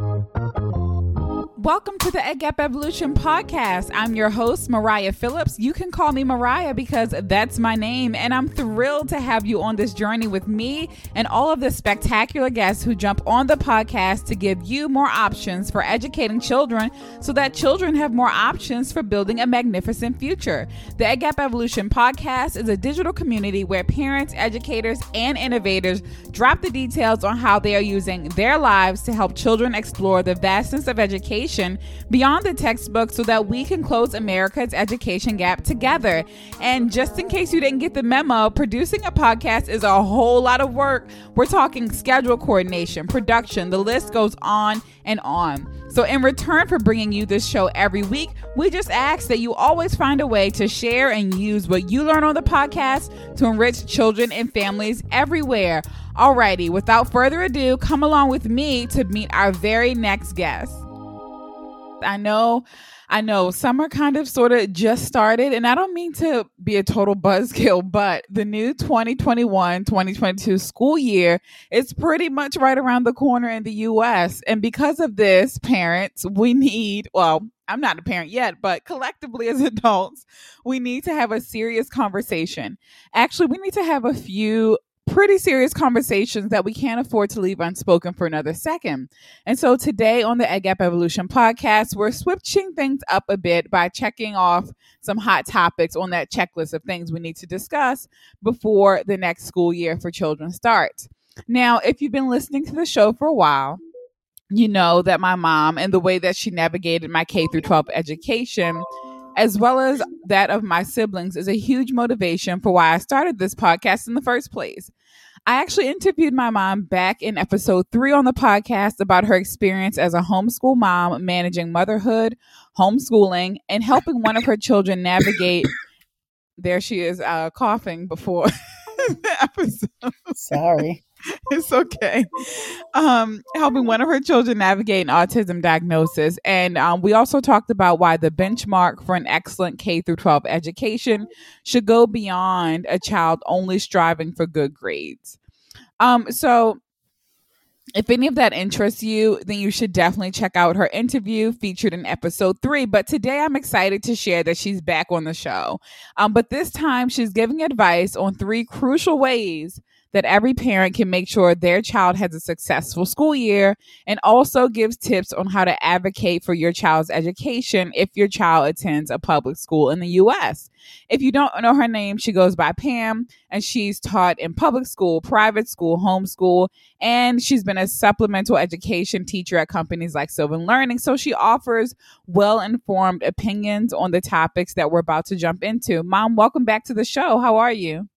Thank you. Welcome to the Ed Gap Evolution podcast. I'm your host, Mariah Phillips. You can call me Mariah because that's my name, and I'm thrilled to have you on this journey with me and all of the spectacular guests who jump on the podcast to give you more options for educating children so that children have more options for building a magnificent future. The Ed Gap Evolution podcast is a digital community where parents, educators, and innovators drop the details on how they are using their lives to help children explore the vastness of education education beyond the textbook so that we can close America's education gap together. And just in case you didn't get the memo, producing a podcast is a whole lot of work. We're talking schedule coordination, production, the list goes on and on. So, in return for bringing you this show every week, we just ask that you always find a way to share and use what you learn on the podcast to enrich children and families everywhere. Alrighty, without further ado, come along with me to meet our very next guest. I know, I know summer kind of sort of just started, and I don't mean to be a total buzzkill, but the new 2021 2022 school year is pretty much right around the corner in the US. And because of this, parents, we need, well, I'm not a parent yet, but collectively as adults, we need to have a serious conversation. Actually, we need to have a few pretty serious conversations that we can't afford to leave unspoken for another second. And so today on the Gap Evolution podcast, we're switching things up a bit by checking off some hot topics on that checklist of things we need to discuss before the next school year for children starts. Now, if you've been listening to the show for a while, you know that my mom and the way that she navigated my K through 12 education as well as that of my siblings is a huge motivation for why I started this podcast in the first place. I actually interviewed my mom back in episode three on the podcast about her experience as a homeschool mom, managing motherhood, homeschooling, and helping one of her children navigate. There she is, uh, coughing before the episode. Sorry. it's okay. Um, helping one of her children navigate an autism diagnosis, and um, we also talked about why the benchmark for an excellent K through 12 education should go beyond a child only striving for good grades. Um, so if any of that interests you, then you should definitely check out her interview featured in episode three. But today I'm excited to share that she's back on the show. Um, but this time she's giving advice on three crucial ways that every parent can make sure their child has a successful school year and also gives tips on how to advocate for your child's education if your child attends a public school in the US. If you don't know her name, she goes by Pam and she's taught in public school, private school, homeschool, and she's been a supplemental education teacher at companies like Sylvan Learning. So she offers well informed opinions on the topics that we're about to jump into. Mom, welcome back to the show. How are you?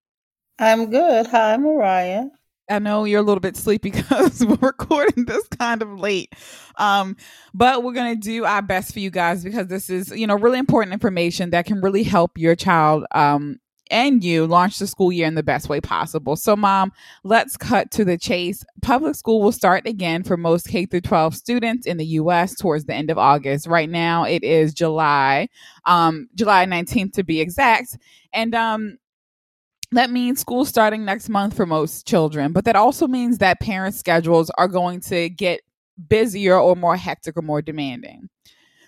I'm good. Hi, Mariah. I know you're a little bit sleepy because we're recording this kind of late. Um, but we're going to do our best for you guys because this is, you know, really important information that can really help your child um, and you launch the school year in the best way possible. So, mom, let's cut to the chase. Public school will start again for most K through 12 students in the US towards the end of August. Right now, it is July, um, July 19th to be exact. And um, that means school starting next month for most children, but that also means that parents' schedules are going to get busier or more hectic or more demanding.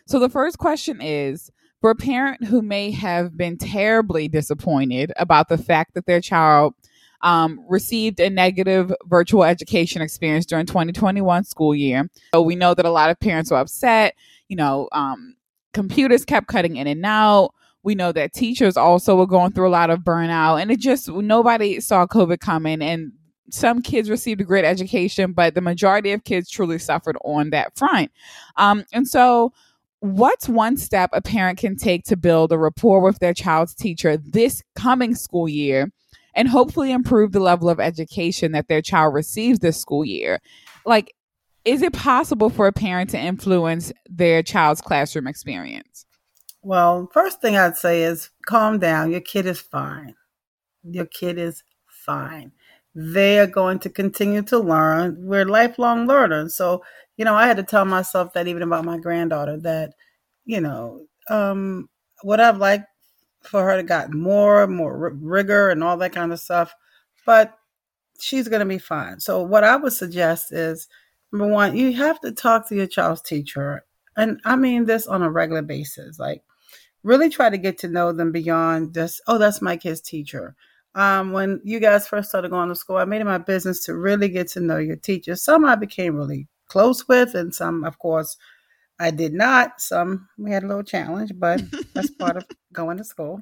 So the first question is for a parent who may have been terribly disappointed about the fact that their child um, received a negative virtual education experience during 2021 school year. So we know that a lot of parents were upset. You know, um, computers kept cutting in and out we know that teachers also were going through a lot of burnout and it just nobody saw covid coming and some kids received a great education but the majority of kids truly suffered on that front. Um, and so what's one step a parent can take to build a rapport with their child's teacher this coming school year and hopefully improve the level of education that their child receives this school year? Like is it possible for a parent to influence their child's classroom experience well, first thing I'd say is calm down. Your kid is fine. Your kid is fine. They are going to continue to learn. We're lifelong learners. So, you know, I had to tell myself that even about my granddaughter that, you know, um, what I've liked for her to got more, more rigor and all that kind of stuff. But she's going to be fine. So, what I would suggest is Number one, you have to talk to your child's teacher. And I mean this on a regular basis. Like, really try to get to know them beyond just, oh, that's my kid's teacher. Um, when you guys first started going to school, I made it my business to really get to know your teachers. Some I became really close with, and some, of course, I did not. Some we had a little challenge, but that's part of going to school.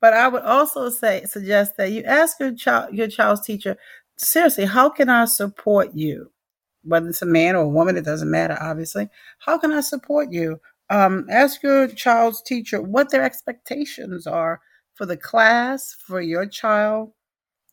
But I would also say suggest that you ask your child your child's teacher, seriously, how can I support you? Whether it's a man or a woman, it doesn't matter, obviously. How can I support you? Um, ask your child's teacher what their expectations are for the class, for your child,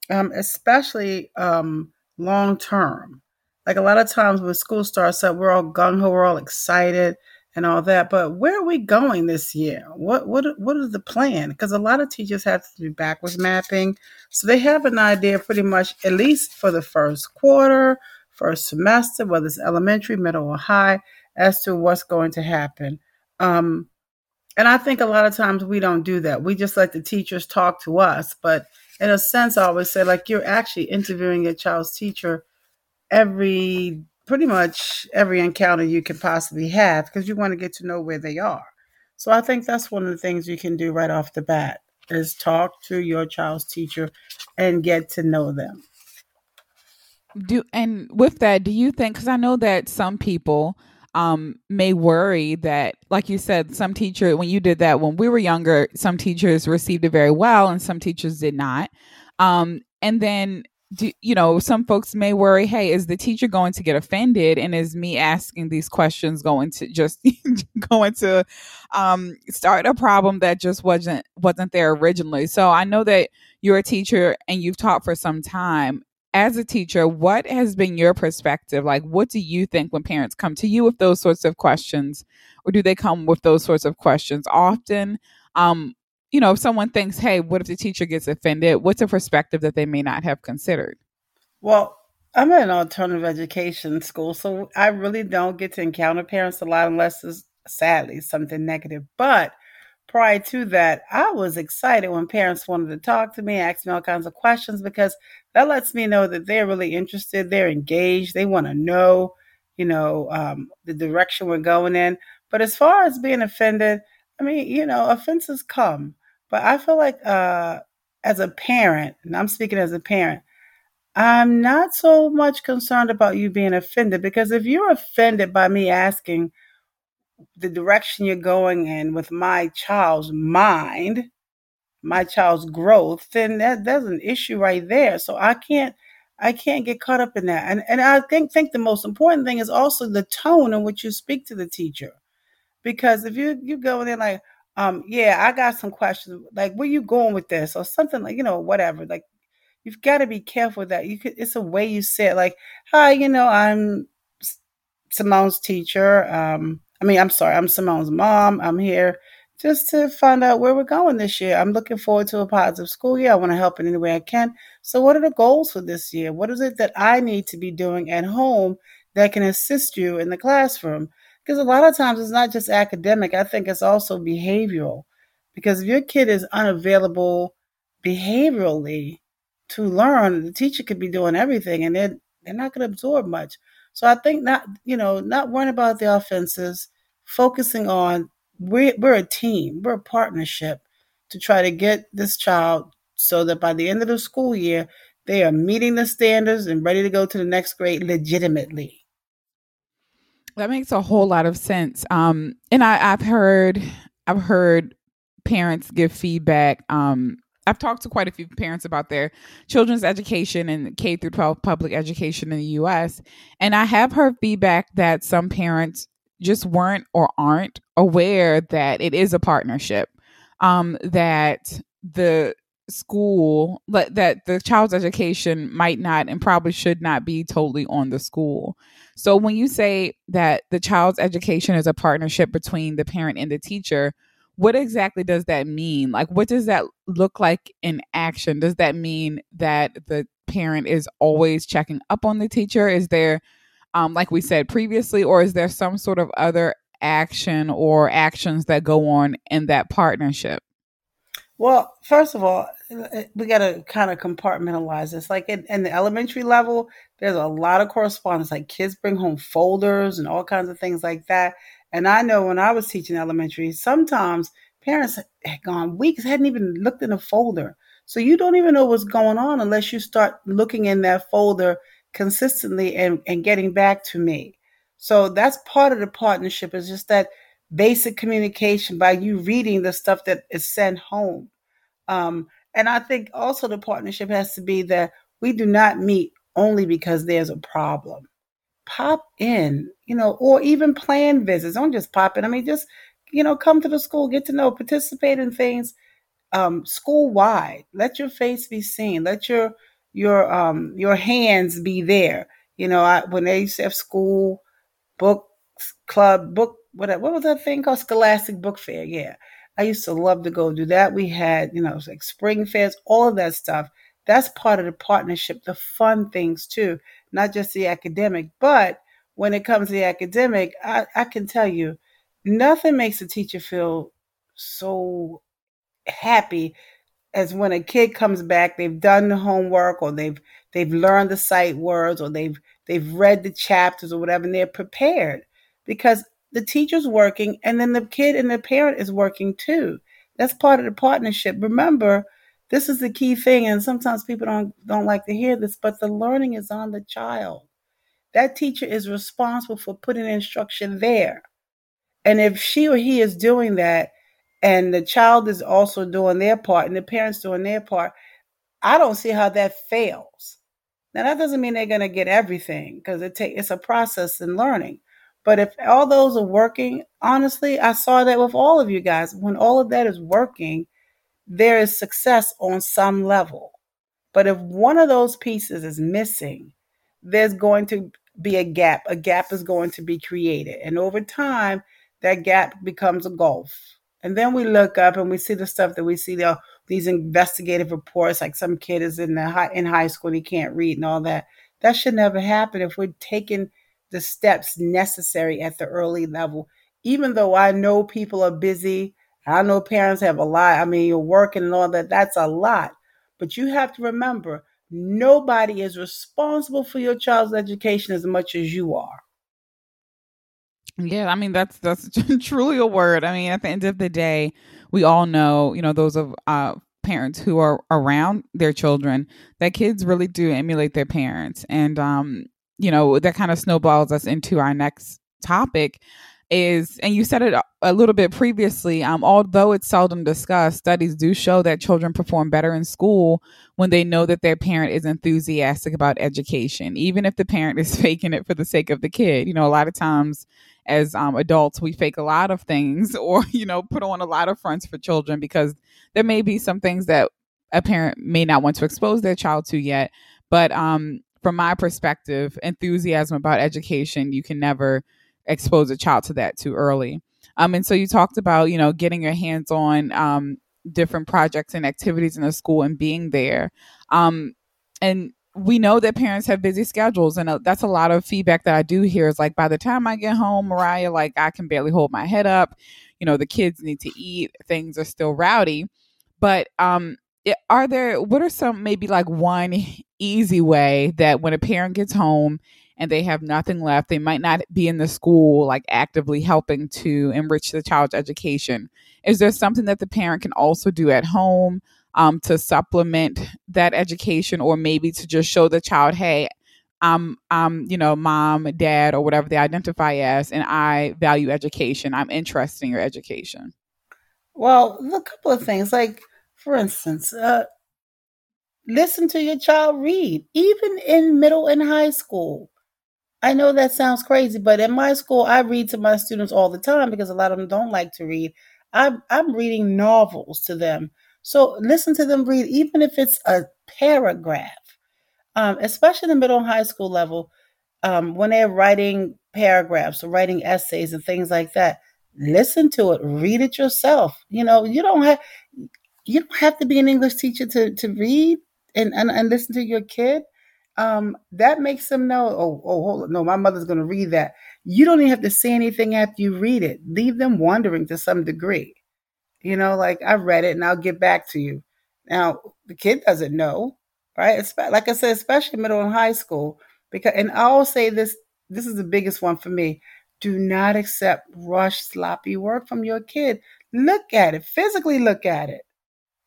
um, especially um, long term. Like a lot of times when school starts up, we're all gung ho, we're all excited and all that. But where are we going this year? What what what is the plan? Because a lot of teachers have to do backwards mapping, so they have an idea pretty much at least for the first quarter, first semester, whether it's elementary, middle, or high, as to what's going to happen. Um, and I think a lot of times we don't do that. We just let the teachers talk to us. But in a sense, I always say like you're actually interviewing your child's teacher every pretty much every encounter you could possibly have because you want to get to know where they are. So I think that's one of the things you can do right off the bat is talk to your child's teacher and get to know them. Do and with that, do you think cuz I know that some people um, may worry that, like you said, some teacher, when you did that when we were younger, some teachers received it very well and some teachers did not. Um, and then, do, you know, some folks may worry, hey, is the teacher going to get offended? And is me asking these questions going to just going to um, start a problem that just wasn't wasn't there originally? So I know that you're a teacher and you've taught for some time as a teacher, what has been your perspective? Like, what do you think when parents come to you with those sorts of questions, or do they come with those sorts of questions often? Um, you know, if someone thinks, hey, what if the teacher gets offended? What's a perspective that they may not have considered? Well, I'm in an alternative education school, so I really don't get to encounter parents a lot unless it's sadly something negative. But prior to that, I was excited when parents wanted to talk to me, ask me all kinds of questions because that lets me know that they're really interested, they're engaged, they want to know, you know, um, the direction we're going in. But as far as being offended, I mean, you know, offenses come, but I feel like uh, as a parent, and I'm speaking as a parent, I'm not so much concerned about you being offended because if you're offended by me asking the direction you're going in with my child's mind, my child's growth, then that there's an issue right there. So I can't I can't get caught up in that. And and I think think the most important thing is also the tone in which you speak to the teacher. Because if you you go in there like, um, yeah, I got some questions, like where you going with this? Or something like, you know, whatever. Like you've got to be careful that you could it's a way you say it, like, hi, you know, I'm Simone's teacher. Um, I mean, I'm sorry, I'm Simone's mom. I'm here just to find out where we're going this year. I'm looking forward to a positive school year. I want to help in any way I can. So, what are the goals for this year? What is it that I need to be doing at home that can assist you in the classroom? Because a lot of times it's not just academic, I think it's also behavioral. Because if your kid is unavailable behaviorally to learn, the teacher could be doing everything and they're, they're not going to absorb much. So I think not, you know, not worrying about the offenses, focusing on we're, we're a team, we're a partnership to try to get this child so that by the end of the school year, they are meeting the standards and ready to go to the next grade legitimately. That makes a whole lot of sense. Um, and I, I've heard, I've heard parents give feedback. Um, I've talked to quite a few parents about their children's education and K through 12 public education in the US. And I have heard feedback that some parents just weren't or aren't aware that it is a partnership um, that the school that the child's education might not and probably should not be totally on the school. So when you say that the child's education is a partnership between the parent and the teacher what exactly does that mean? Like what does that look like in action? Does that mean that the parent is always checking up on the teacher? Is there um, like we said previously, or is there some sort of other action or actions that go on in that partnership? Well, first of all, we got to kind of compartmentalize this. Like in, in, the elementary level, there's a lot of correspondence. Like kids bring home folders and all kinds of things like that. And I know when I was teaching elementary, sometimes parents had gone weeks, hadn't even looked in a folder. So you don't even know what's going on unless you start looking in that folder consistently and, and getting back to me. So that's part of the partnership is just that basic communication by you reading the stuff that is sent home. Um, and I think also the partnership has to be that we do not meet only because there's a problem. Pop in, you know, or even plan visits. Don't just pop in. I mean, just, you know, come to the school, get to know, participate in things um, school wide. Let your face be seen. Let your your um, your hands be there. You know, I, when they used to have school book club book what what was that thing called Scholastic Book Fair? Yeah, I used to love to go do that. We had you know like spring fairs, all of that stuff. That's part of the partnership, the fun things too, not just the academic. But when it comes to the academic, I, I can tell you, nothing makes a teacher feel so happy as when a kid comes back, they've done the homework or they've they've learned the sight words or they've they've read the chapters or whatever, and they're prepared because the teacher's working and then the kid and the parent is working too. That's part of the partnership. Remember, this is the key thing, and sometimes people don't don't like to hear this, but the learning is on the child. That teacher is responsible for putting instruction there. And if she or he is doing that, and the child is also doing their part and the parents doing their part, I don't see how that fails. Now that doesn't mean they're going to get everything because it take it's a process in learning. But if all those are working, honestly, I saw that with all of you guys. When all of that is working, there is success on some level. But if one of those pieces is missing, there's going to be a gap. A gap is going to be created. And over time, that gap becomes a gulf. And then we look up and we see the stuff that we see the, these investigative reports, like some kid is in the high, in high school, and he can't read and all that. That should never happen if we're taking the steps necessary at the early level. Even though I know people are busy, I know parents have a lot. I mean, you're working and all that. That's a lot. But you have to remember, nobody is responsible for your child's education as much as you are. Yeah, I mean that's that's truly a word. I mean, at the end of the day, we all know, you know, those of uh parents who are around their children, that kids really do emulate their parents. And um, you know, that kind of snowballs us into our next topic is and you said it a little bit previously um, although it's seldom discussed studies do show that children perform better in school when they know that their parent is enthusiastic about education even if the parent is faking it for the sake of the kid you know a lot of times as um, adults we fake a lot of things or you know put on a lot of fronts for children because there may be some things that a parent may not want to expose their child to yet. But um, from my perspective enthusiasm about education you can never expose a child to that too early. Um, and so you talked about you know getting your hands on um, different projects and activities in the school and being there. Um, and we know that parents have busy schedules and uh, that's a lot of feedback that i do hear is like by the time i get home mariah like i can barely hold my head up. You know the kids need to eat things are still rowdy. But um are there what are some maybe like one easy way that when a parent gets home and they have nothing left they might not be in the school like actively helping to enrich the child's education? Is there something that the parent can also do at home um, to supplement that education or maybe to just show the child, hey, I'm, I'm, you know, mom, dad, or whatever they identify as, and I value education. I'm interested in your education. Well, a couple of things, like for instance, uh, listen to your child read, even in middle and high school. I know that sounds crazy, but in my school, I read to my students all the time because a lot of them don't like to read. I'm, I'm reading novels to them so listen to them read, even if it's a paragraph, um, especially the middle and high school level, um, when they're writing paragraphs or writing essays and things like that. Listen to it, read it yourself. You know, you don't have you don't have to be an English teacher to to read and and, and listen to your kid. Um, that makes them know. Oh, oh, hold on. No, my mother's going to read that. You don't even have to say anything after you read it. Leave them wondering to some degree You know, like I read it and I'll get back to you. Now, the kid doesn't know, right? It's like I said, especially middle and high school. Because, and I'll say this, this is the biggest one for me. Do not accept rushed, sloppy work from your kid. Look at it, physically look at it.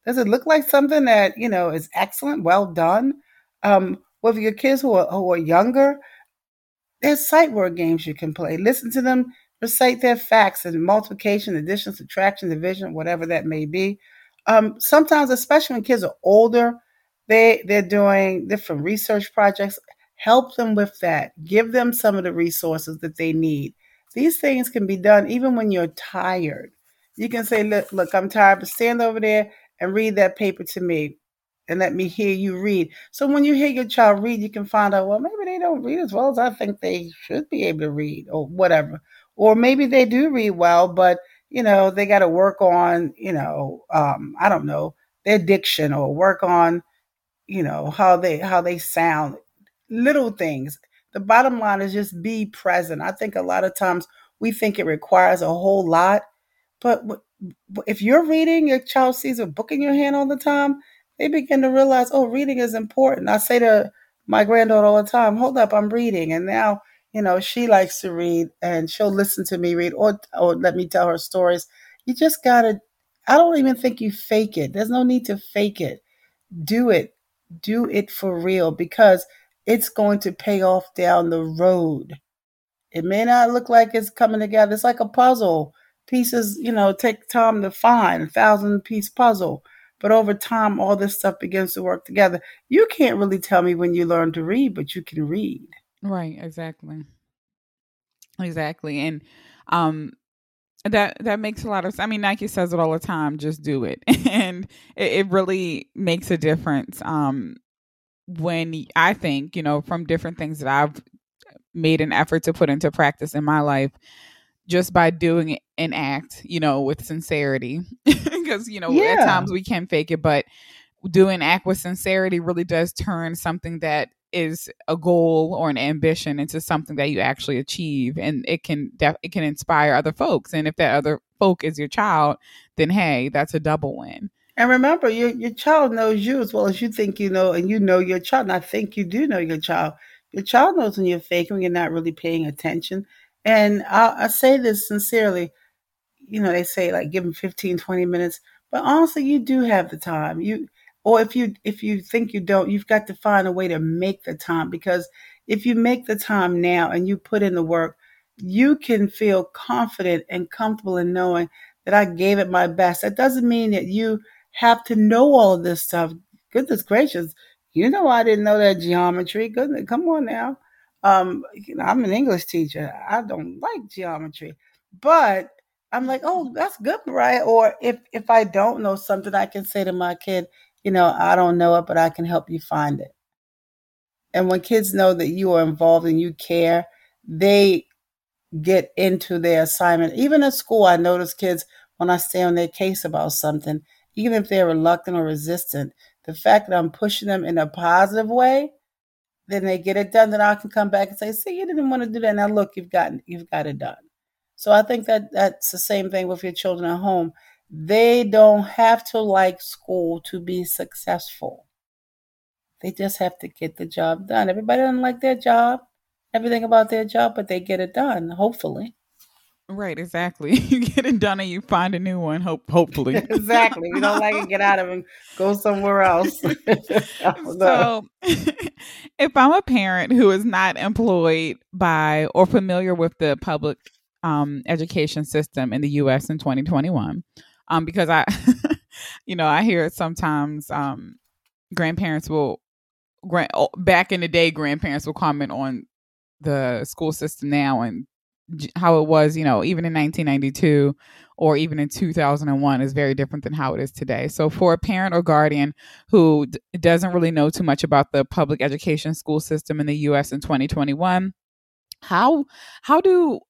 Does it look like something that, you know, is excellent, well done? Um, with your kids who are, who are younger, there's sight word games you can play. Listen to them recite their facts and multiplication, addition, subtraction, division, whatever that may be. Um, sometimes, especially when kids are older, they they're doing different research projects. Help them with that. Give them some of the resources that they need. These things can be done even when you're tired. You can say, "Look, look, I'm tired, but stand over there and read that paper to me and let me hear you read. So when you hear your child read, you can find out, well, maybe they don't read as well as I think they should be able to read or whatever. Or maybe they do read well, but you know, they got to work on, you know, um, I don't know, their diction or work on, you know, how they how they sound. Little things. The bottom line is just be present. I think a lot of times we think it requires a whole lot, but if you're reading, your child sees a book in your hand all the time, they begin to realize, oh, reading is important. I say to my granddaughter all the time, hold up, I'm reading. And now, you know, she likes to read and she'll listen to me read or, or let me tell her stories. You just got to, I don't even think you fake it. There's no need to fake it. Do it. Do it for real because it's going to pay off down the road. It may not look like it's coming together. It's like a puzzle. Pieces, you know, take time to find a thousand piece puzzle but over time, all this stuff begins to work together. You can't really tell me when you learn to read, but you can read. Right, exactly. Exactly. And um that that makes a lot of sense. I mean, Nike says it all the time, just do it. and it, it really makes a difference. Um when I think, you know, from different things that I've made an effort to put into practice in my life, just by doing an act, you know, with sincerity. Because, you know, yeah. at times we can fake it, but doing act with sincerity really does turn something that is a goal or an ambition into something that you actually achieve and it can def- it can inspire other folks and if that other folk is your child then hey that's a double win and remember your your child knows you as well as you think you know and you know your child and i think you do know your child your child knows when you're faking when you're not really paying attention and I, I say this sincerely. You know, they say like give them 15, 20 minutes, but honestly, you do have the time. You, or if you if you think you don't, you've got to find a way to make the time because if you make the time now and you put in the work, you can feel confident and comfortable in knowing that I gave it my best. That doesn't mean that you have to know all of this stuff. Goodness gracious, you know I didn't know that geometry. Goodness, come on now. Um, you know, I'm an English teacher. I don't like geometry, but I'm like, oh, that's good, right? Or if if I don't know something, I can say to my kid, you know, I don't know it, but I can help you find it. And when kids know that you are involved and you care, they get into their assignment. Even at school, I notice kids when I stay on their case about something, even if they're reluctant or resistant, the fact that I'm pushing them in a positive way then they get it done. Then I can come back and say, "See, you didn't want to do that. Now look, you've gotten you've got it done." So I think that that's the same thing with your children at home. They don't have to like school to be successful. They just have to get the job done. Everybody doesn't like their job, everything about their job, but they get it done, hopefully. Right, exactly. You get it done and you find a new one, hope hopefully. exactly. You don't like it, get out of it and go somewhere else. so if I'm a parent who is not employed by or familiar with the public um, education system in the US in 2021, um, because I you know, I hear sometimes um, grandparents will grand back in the day grandparents will comment on the school system now and how it was, you know, even in 1992 or even in 2001 is very different than how it is today. So for a parent or guardian who d- doesn't really know too much about the public education school system in the US in 2021, how how do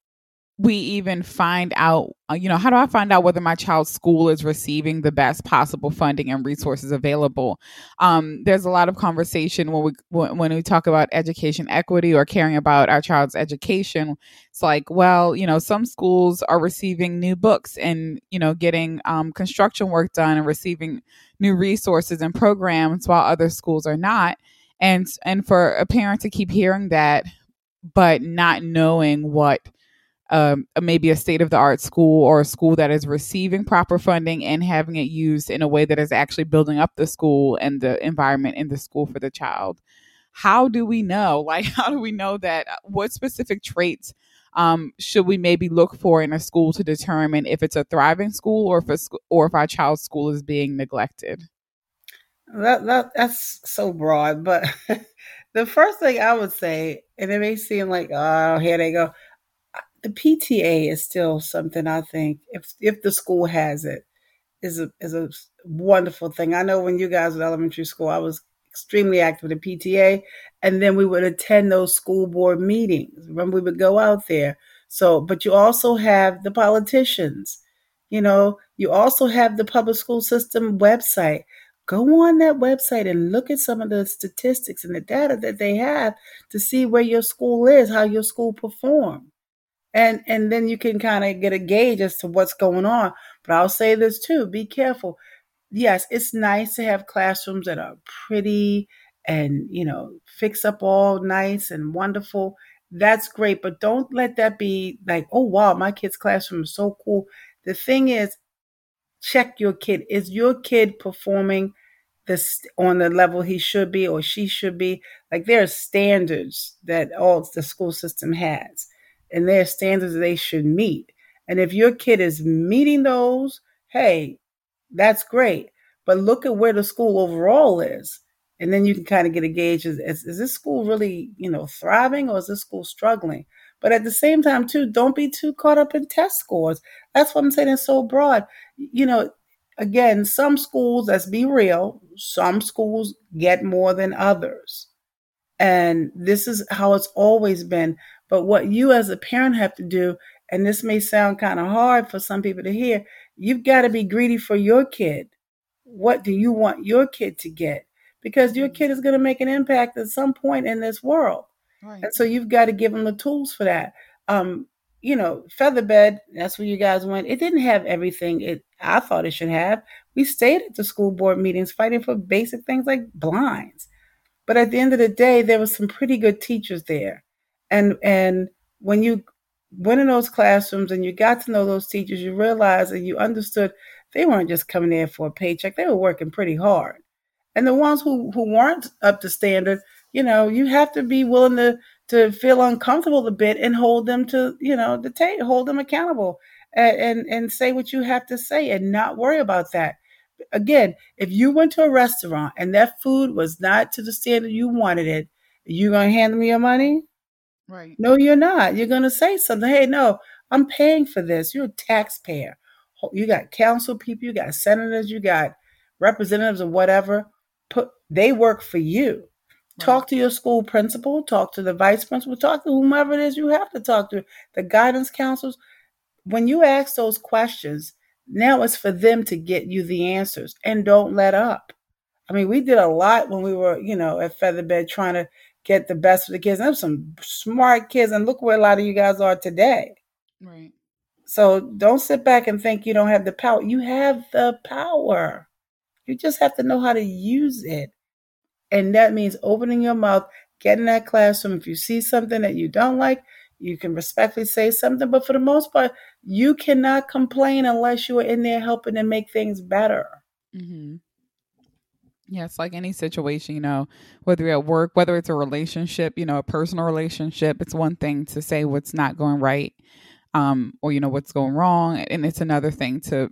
we even find out uh, you know how do i find out whether my child's school is receiving the best possible funding and resources available? Um, there's a lot of conversation when we when we talk about education equity or caring about our child's education. It's like well you know some schools are receiving new books and you know getting um, construction work done and receiving new resources and programs while other schools are not. And and for a parent to keep hearing that but not knowing what um, maybe a state of the art school or a school that is receiving proper funding and having it used in a way that is actually building up the school and the environment in the school for the child. How do we know? Like, how do we know that? Uh, what specific traits um, should we maybe look for in a school to determine if it's a thriving school or if a, or if our child's school is being neglected? That, that that's so broad, but the first thing I would say, and it may seem like, oh, here they go the PTA is still something I think if if the school has it is a is a wonderful thing. I know when you guys were elementary school, I was extremely active in the PTA, and then we would attend those school board meetings. Remember, we would go out there. So, but you also have the politicians. You know, you also have the public school system website. Go on that website and look at some of the statistics and the data that they have to see where your school is, how your school performed and and then you can kind of get a gauge as to what's going on. But i'll say this too be careful. Yes it's nice to have classrooms that are pretty and you know fix up all nice and wonderful. That's great but don't let that be like oh wow my kid's classroom is so cool. The thing is check your kid. Is your kid performing this on the level he should be or she should be? Like there are standards that all the school system has and their standards they should meet. And if your kid is meeting those, hey, that's great. But look at where the school overall is. And then you can kind of get a gauge is, is, is this school really, you know, thriving or is this school struggling? But at the same time, too, don't be too caught up in test scores. That's what I'm saying. It's so broad. You know, again, some schools, let's be real, some schools get more than others. And this is how it's always been. But what you as a parent have to do, and this may sound kind of hard for some people to hear, you've got to be greedy for your kid. What do you want your kid to get? Because your kid is going to make an impact at some point in this world. Right. And so you've got to give them the tools for that. Um, you know, Featherbed, that's where you guys went. It didn't have everything it I thought it should have. We stayed at the school board meetings fighting for basic things like blinds. But at the end of the day, there were some pretty good teachers there and and when you went in those classrooms and you got to know those teachers, you realized and you understood they weren't just coming there for a paycheck; they were working pretty hard. And the ones who who weren't up to standard, you know, you have to be willing to to feel uncomfortable a bit and hold them to you know the tape, hold them accountable, and, and and say what you have to say and not worry about that. Again, if you went to a restaurant and that food was not to the standard you wanted it, you gonna hand them your money? Right. No, you're not. You're going to say something. Hey, no, I'm paying for this. You're a taxpayer. You got council people, you got senators, you got representatives or whatever. Put they work for you. Right. Talk to your school principal, talk to the vice principal, talk to whomever it is you have to talk to, the guidance counselors. When you ask those questions, now it's for them to get you the answers and don't let up. I mean, we did a lot when we were, you know, at Featherbed trying to get the best for the kids. There's some smart kids, and look where a lot of you guys are today. Right. So don't sit back and think you don't have the power. You have the power. You just have to know how to use it. And that means opening your mouth, get in that classroom. If you see something that you don't like, you can respectfully say something. But for the most part, you cannot complain unless you are in there helping to make things better. Mm-hmm. Yeah, it's like any situation, you know, whether you're at work, whether it's a relationship, you know, a personal relationship, it's one thing to say what's not going right, um, or you know what's going wrong, and it's another thing to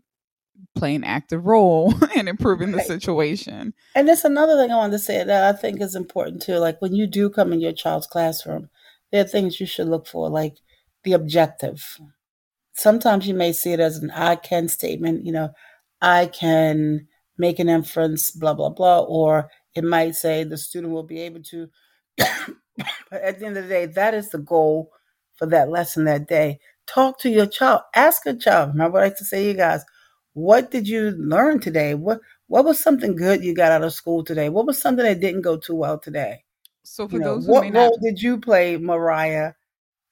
play an active role in improving the situation. And there's another thing I want to say that I think is important too. Like when you do come in your child's classroom, there are things you should look for, like the objective. Sometimes you may see it as an I can statement, you know, I can make an inference, blah, blah, blah. Or it might say the student will be able to. but at the end of the day, that is the goal for that lesson that day talk to your child. Ask a child. Remember what I like to say you guys, what did you learn today? What what was something good you got out of school today? What was something that didn't go too well today? So for You know, those who what may role not, did you play, Mariah?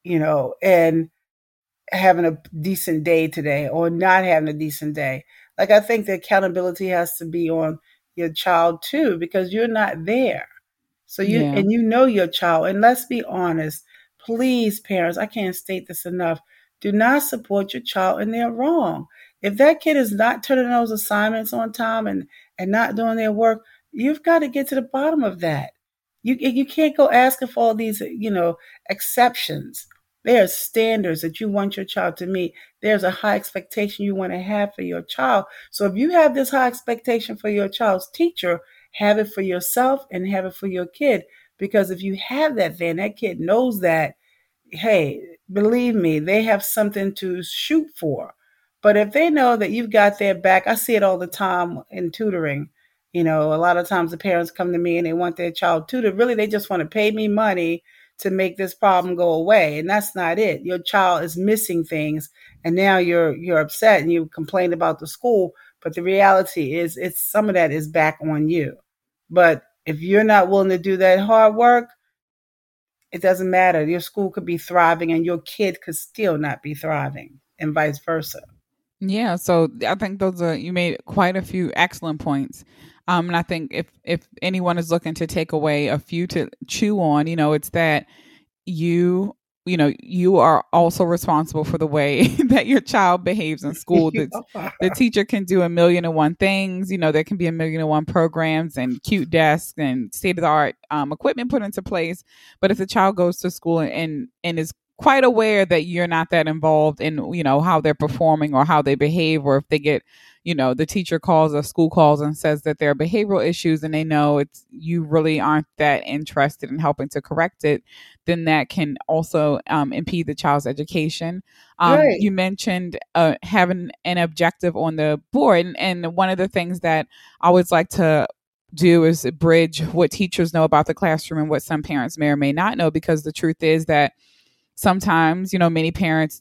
You know, and having a decent day today or not having a decent day. Like I think the accountability has to be on your child too because you're not there. So you yeah, and you know your child and let's be honest. Please parents, I can't state this enough. Do not support your child and they're wrong. If that kid is not turning those assignments on time and and not doing their work, you've got to get to the bottom of that. You you can't go asking for all these, you know, exceptions. There are standards that you want your child to meet. There's a high expectation you want to have for your child. So if you have this high expectation for your child's teacher, have it for yourself and have it for your kid. Because if you have that, then that kid knows that, hey, believe me, they have something to shoot for. But if they know that you've got their back, I see it all the time in tutoring. You know, a lot of times the parents come to me and they want their child tutored. Really, they just want to pay me money to make this problem go away and that's not it your child is missing things and now you're you're upset and you complain about the school but the reality is it's some of that is back on you but if you're not willing to do that hard work it doesn't matter your school could be thriving and your kid could still not be thriving and vice versa yeah. So I think those are you made quite a few excellent points. Um, and I think if if anyone is looking to take away a few to chew on, you know, it's that you you know you are also responsible for the way that your child behaves in school. The, the teacher can do a million and one things. You know there can be a million and one programs and cute desks and state of the art um, equipment put into place. But if the child goes to school and and is quite aware that you're not that involved in you know how they're performing or how they behave or if they get you know the teacher calls or school calls and says that there are behavioral issues and they know it's you really aren't that interested in helping to correct it then that can also um, impede the child's education. Um, right. you mentioned uh, having an objective on the board and, and one of the things that i always like to do is bridge what teachers know about the classroom and what some parents may or may not know because the truth is that sometimes you know many parents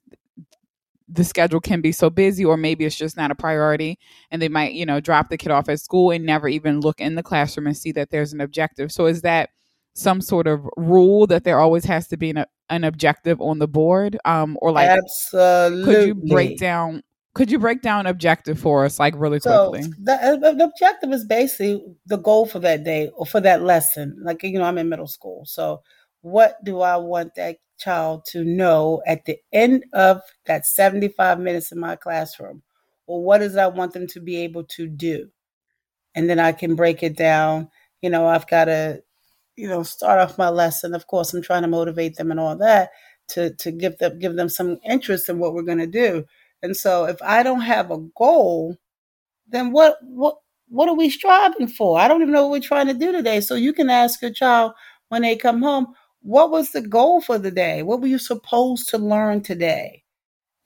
the schedule can be so busy or maybe it's just not a priority and they might you know drop the kid off at school and never even look in the classroom and see that there's an objective. So is that some sort of rule that there always has to be an, an objective on the board? Um or like absolutely could you break down could you break down objective for us like really So quickly? the, uh, the objective is basically the goal for that day or for that lesson. Like you know, I'm in middle school, so what do I want that child to know at the end of that 75 minutes in my classroom, Well, what does I want them to be able to do? And then I can break it down. You know, I've got to you know start off my lesson. Of course, I'm trying to motivate them and all that to to give them give them some interest in what we're going to do. And so, if I don't have a goal then what what what are we striving for? I don't even know what we're trying to do today. So you can ask your child when they come home, what was the goal for the day? What were you supposed to learn today?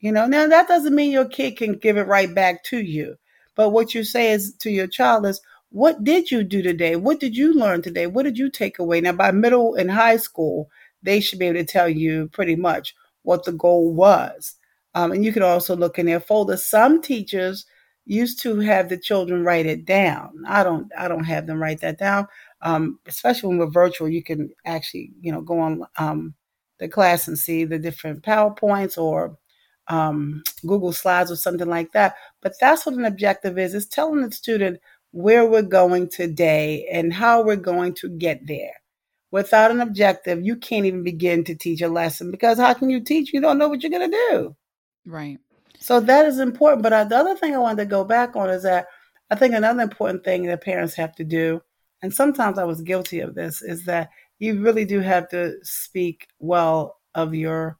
You know, now that doesn't mean your kid can give it right back to you. But what you say is to your child is, what did you do today? What did you learn today? What did you take away? Now, by middle and high school, they should be able to tell you pretty much what the goal was. Um, and you can also look in their folder. Some teachers used to have the children write it down. I don't. I don't have them write that down. Um, especially when we're virtual, you can actually, you know, go on um, the class and see the different PowerPoints or um, Google Slides or something like that. But that's what an objective is: is telling the student where we're going today and how we're going to get there. Without an objective, you can't even begin to teach a lesson because how can you teach? You don't know what you're going to do. right So that is important. But uh, the other thing I wanted to go back on is that I think another important thing that parents have to do, and sometimes I was guilty of this, is that you really do have to speak well of your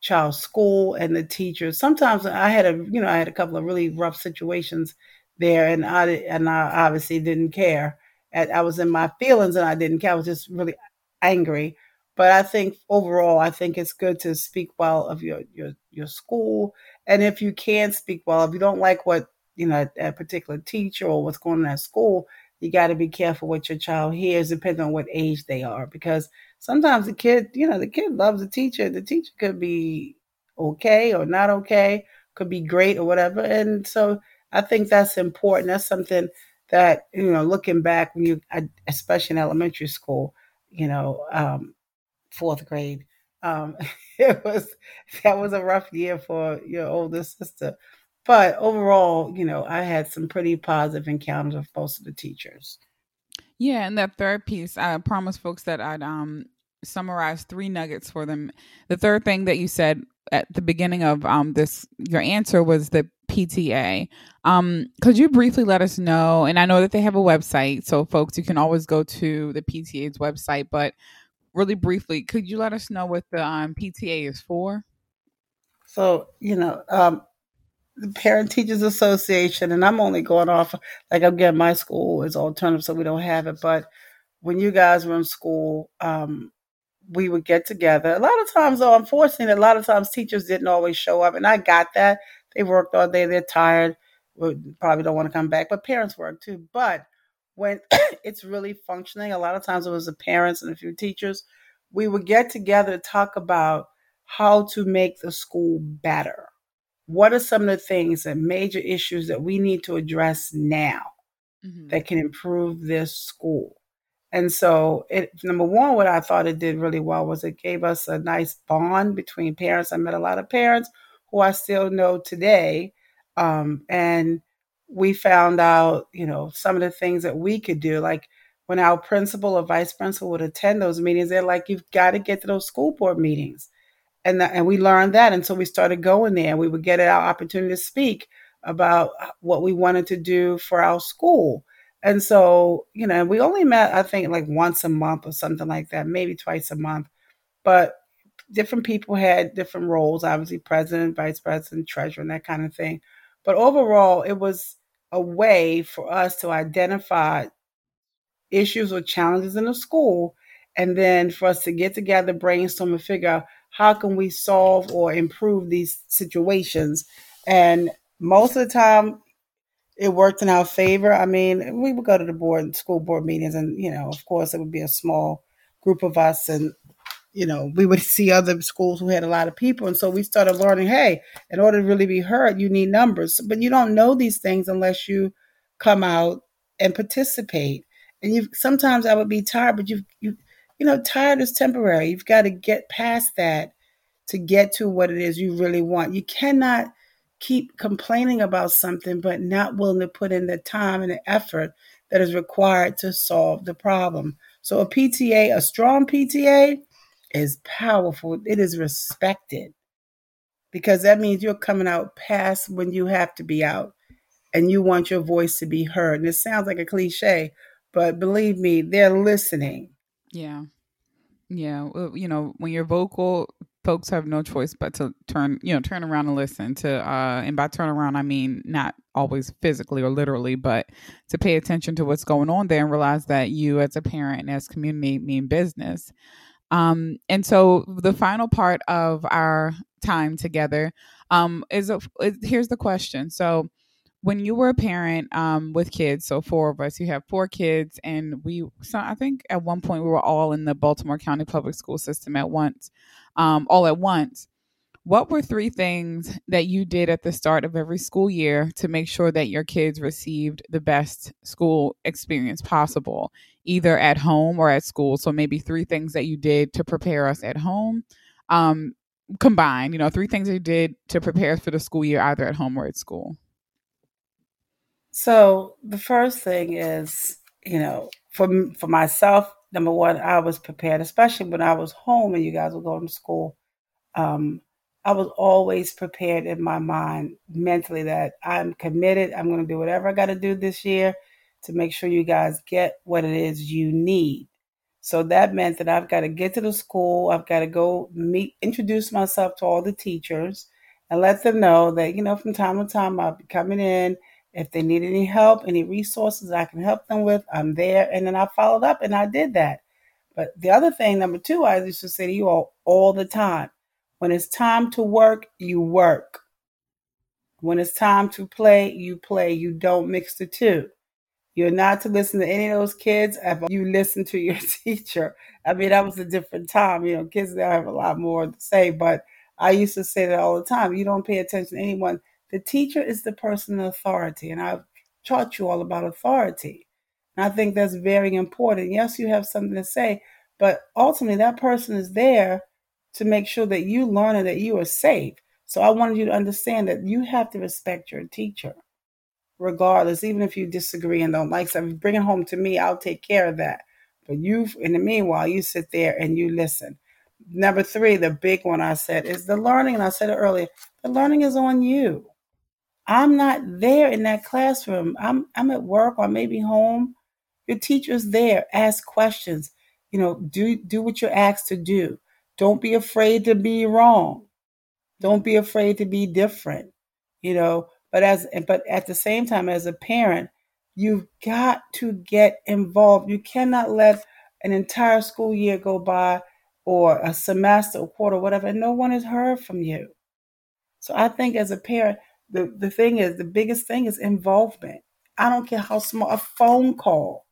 child's school and the teachers. Sometimes I had a, you know, I had a couple of really rough situations there, and I and I obviously didn't care. I was in my feelings, and I didn't care. I was just really angry. But I think overall, I think it's good to speak well of your your your school, and if you can't speak well, if you don't like what you know a particular teacher or what's going on at school, you got to be careful what your child hears, depending on what age they are, because sometimes the kid, you know, the kid loves the teacher. The teacher could be okay or not okay, could be great or whatever. And so I think that's important. That's something that, you know, looking back when you, especially in elementary school, you know, um, fourth grade, um, it was, that was a rough year for your older sister. But overall, you know, I had some pretty positive encounters with most of the teachers. Yeah, and that third piece, I promised folks that I'd um summarize three nuggets for them. The third thing that you said at the beginning of um this your answer was the PTA. Um, could you briefly let us know? And I know that they have a website, so folks, you can always go to the PTA's website. But really briefly, could you let us know what the um, PTA is for? So you know, um, the Parent Teachers Association, and I'm only going off like again, my school is alternative, so we don't have it. But when you guys were in school, um, we would get together. A lot of times, though, unfortunately, a lot of times teachers didn't always show up, and I got that. They worked all day, they're tired, probably don't want to come back, but parents work too. But when it's really functioning, a lot of times it was the parents and a few teachers. We would get together to talk about how to make the school better what are some of the things and major issues that we need to address now mm-hmm. that can improve this school? And so, it, number one, what I thought it did really well was it gave us a nice bond between parents. I met a lot of parents who I still know today. Um, and we found out, you know, some of the things that we could do. Like when our principal or vice principal would attend those meetings, they're like, you've got to get to those school board meetings and and we learned that, and so we started going there. We would get our opportunity to speak about what we wanted to do for our school. And so, you know, we only met, I think, like once a month or something like that, maybe twice a month. But different people had different roles, obviously, president, vice president, treasurer, and that kind of thing. But overall, it was a way for us to identify issues or challenges in the school, and then for us to get together, brainstorm, and figure out how can we solve or improve these situations? And most of the time, it worked in our favor. I mean, we would go to the board, school board meetings, and you know, of course, it would be a small group of us, and you know, we would see other schools who had a lot of people, and so we started learning. Hey, in order to really be heard, you need numbers, but you don't know these things unless you come out and participate. And you sometimes I would be tired, but you you you know, tired is temporary. You've got to get past that to get to what it is you really want. You cannot keep complaining about something but not willing to put in the time and the effort that is required to solve the problem. So a PTA, a strong PTA is powerful. It is respected because that means you're coming out past when you have to be out and you want your voice to be heard. And it sounds like a cliche, but believe me, they're listening. Yeah. Yeah. You know, when you're vocal, folks have no choice but to turn, you know, turn around and listen to, uh, and by turn around, I mean not always physically or literally, but to pay attention to what's going on there and realize that you as a parent and as community mean business. Um, and so the final part of our time together um, is, is here's the question. So, when you were a parent um, with kids, so four of us, you have four kids, and we, so I think at one point we were all in the Baltimore County public school system at once, um, all at once. What were three things that you did at the start of every school year to make sure that your kids received the best school experience possible, either at home or at school? So maybe three things that you did to prepare us at home, um, combined. You know, three things you did to prepare for the school year, either at home or at school. So the first thing is, you know, for for myself, number one, I was prepared, especially when I was home and you guys were going to school. Um, I was always prepared in my mind mentally that I'm committed. I'm going to do whatever I got to do this year to make sure you guys get what it is you need. So that meant that I've got to get to the school. I've got to go meet, introduce myself to all the teachers and let them know that, you know, from time to time I'll be coming in if they need any help, any resources I can help them with, I'm there. And then I followed up and I did that. But the other thing, number two, I used to say to you all all the time when it's time to work, you work. When it's time to play, you play. You don't mix the two. You're not to listen to any of those kids if you listen to your teacher. I mean, that was a different time. You know, kids now have a lot more to say, but I used to say that all the time. You don't pay attention to anyone. The teacher is the person in authority, and I've taught you all about authority. And I think that's very important. Yes, you have something to say, but ultimately that person is there to make sure that you learn and that you are safe. So I wanted you to understand that you have to respect your teacher, regardless, even if you disagree and don't like something. Bring it home to me, I'll take care of that. But you, in the meanwhile, you sit there and you listen. Number three, the big one I said is the learning, and I said it earlier. The learning is on you. I'm not there in that classroom. I'm I'm at work or maybe home. Your teacher's there. Ask questions. You know, do do what you're asked to do. Don't be afraid to be wrong. Don't be afraid to be different. You know, but as but at the same time, as a parent, you've got to get involved. You cannot let an entire school year go by or a semester, or quarter, whatever, and no one has heard from you. So I think as a parent, the, the thing is, the biggest thing is involvement. I don't care how small, a phone call.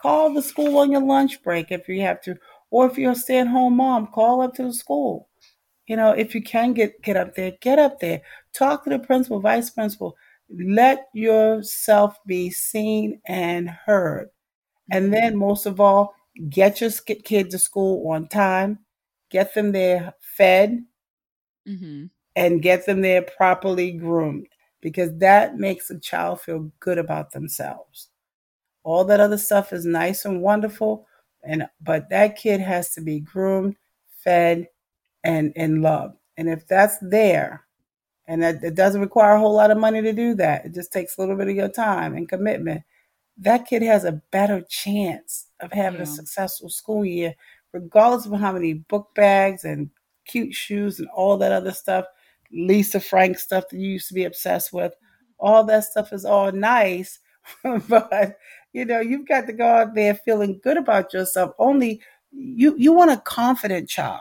Call the school on your lunch break if you have to, or if you're a stay at home mom, call up to the school. You know, if you can get, get up there, get up there. Talk to the principal, vice principal. Let yourself be seen and heard. And then, most of all, get your kids to school on time, get them there fed, mm-hmm and get them there properly groomed because that makes a child feel good about themselves. All that other stuff is nice and wonderful, and but that kid has to be groomed, fed, and and loved. And if that's there, and that it doesn't require a whole lot of money to do that, it just takes a little bit of your time and commitment. That kid has a better chance of having yeah. a successful school year, regardless of how many book bags and cute shoes and all that other stuff Lisa Frank stuff that you used to be obsessed with. All that stuff is all nice, but you know, you've got to go out there feeling good about yourself. Only you you want a confident child.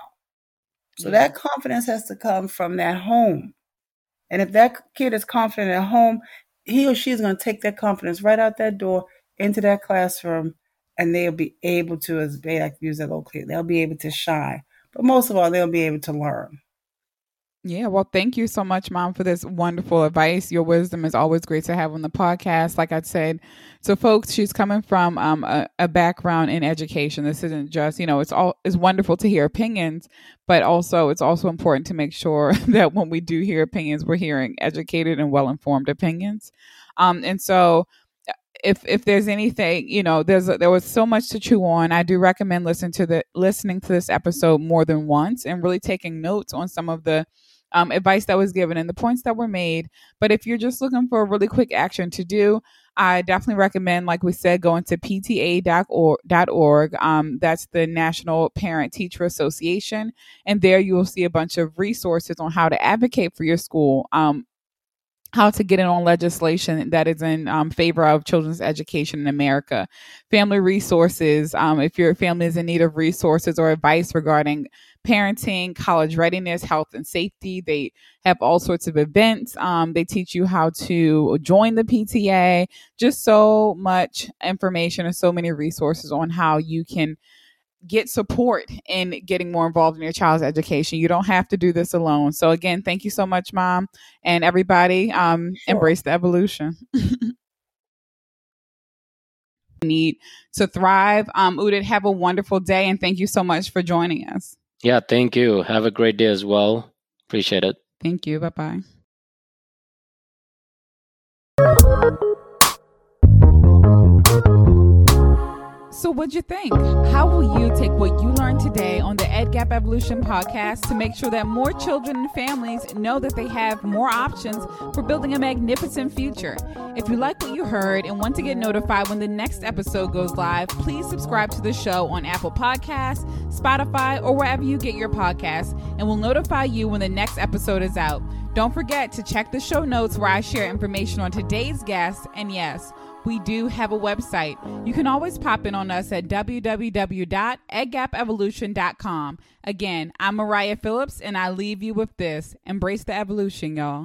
So that confidence has to come from that home. And if that kid is confident at home, he or she is going to take that confidence right out that door into that classroom and they'll be able to, as they like use that little clear, they'll be able to shine. But most of all, they'll be able to learn. Yeah, well, thank you so much, Mom, for this wonderful advice. Your wisdom is always great to have on the podcast. Like I said, so folks, she's coming from um, a, a, background in education. This isn't just, you know, it's all it's wonderful to hear opinions, but also it's also important to make sure that when we do hear opinions, we're hearing educated and well informed opinions. Um, and so if if there's anything you know there's there was so much to chew on i do recommend listening to the listening to this episode more than once and really taking notes on some of the um, advice that was given and the points that were made. But if you're just looking for a really quick action to do, I definitely recommend, like we said, going to pta.org. Um, that's the National Parent Teacher Association. And there you will see a bunch of resources on how to advocate for your school. Um, how to get in on legislation that is in um, favor of children's education in America. Family resources, um, if your family is in need of resources or advice regarding parenting, college readiness, health and safety. They have all sorts of events. Um, they teach you how to join the PTA. Just so much information and so many resources on how you can get support in getting more involved in your child's education. You don't have to do this alone. So again, thank you so much, mom, and everybody. Um, sure. Embrace the evolution. need to thrive. Um, Udit, have a wonderful day, and thank you so much for joining us. Yeah, thank you. Have a great day as well. Appreciate it. Thank you. Bye bye. So, what'd you think? How will you take what you learned today on the EdGap Evolution podcast to make sure that more children and families know that they have more options for building a magnificent future? If you like what you heard and want to get notified when the next episode goes live, please subscribe to the show on Apple Podcasts, Spotify, or wherever you get your podcasts, and we'll notify you when the next episode is out. Don't forget to check the show notes where I share information on today's guest. And yes, we do have a website. You can always pop in on us at www.edgapevolution.com. Again, I'm Mariah Phillips, and I leave you with this embrace the evolution, y'all.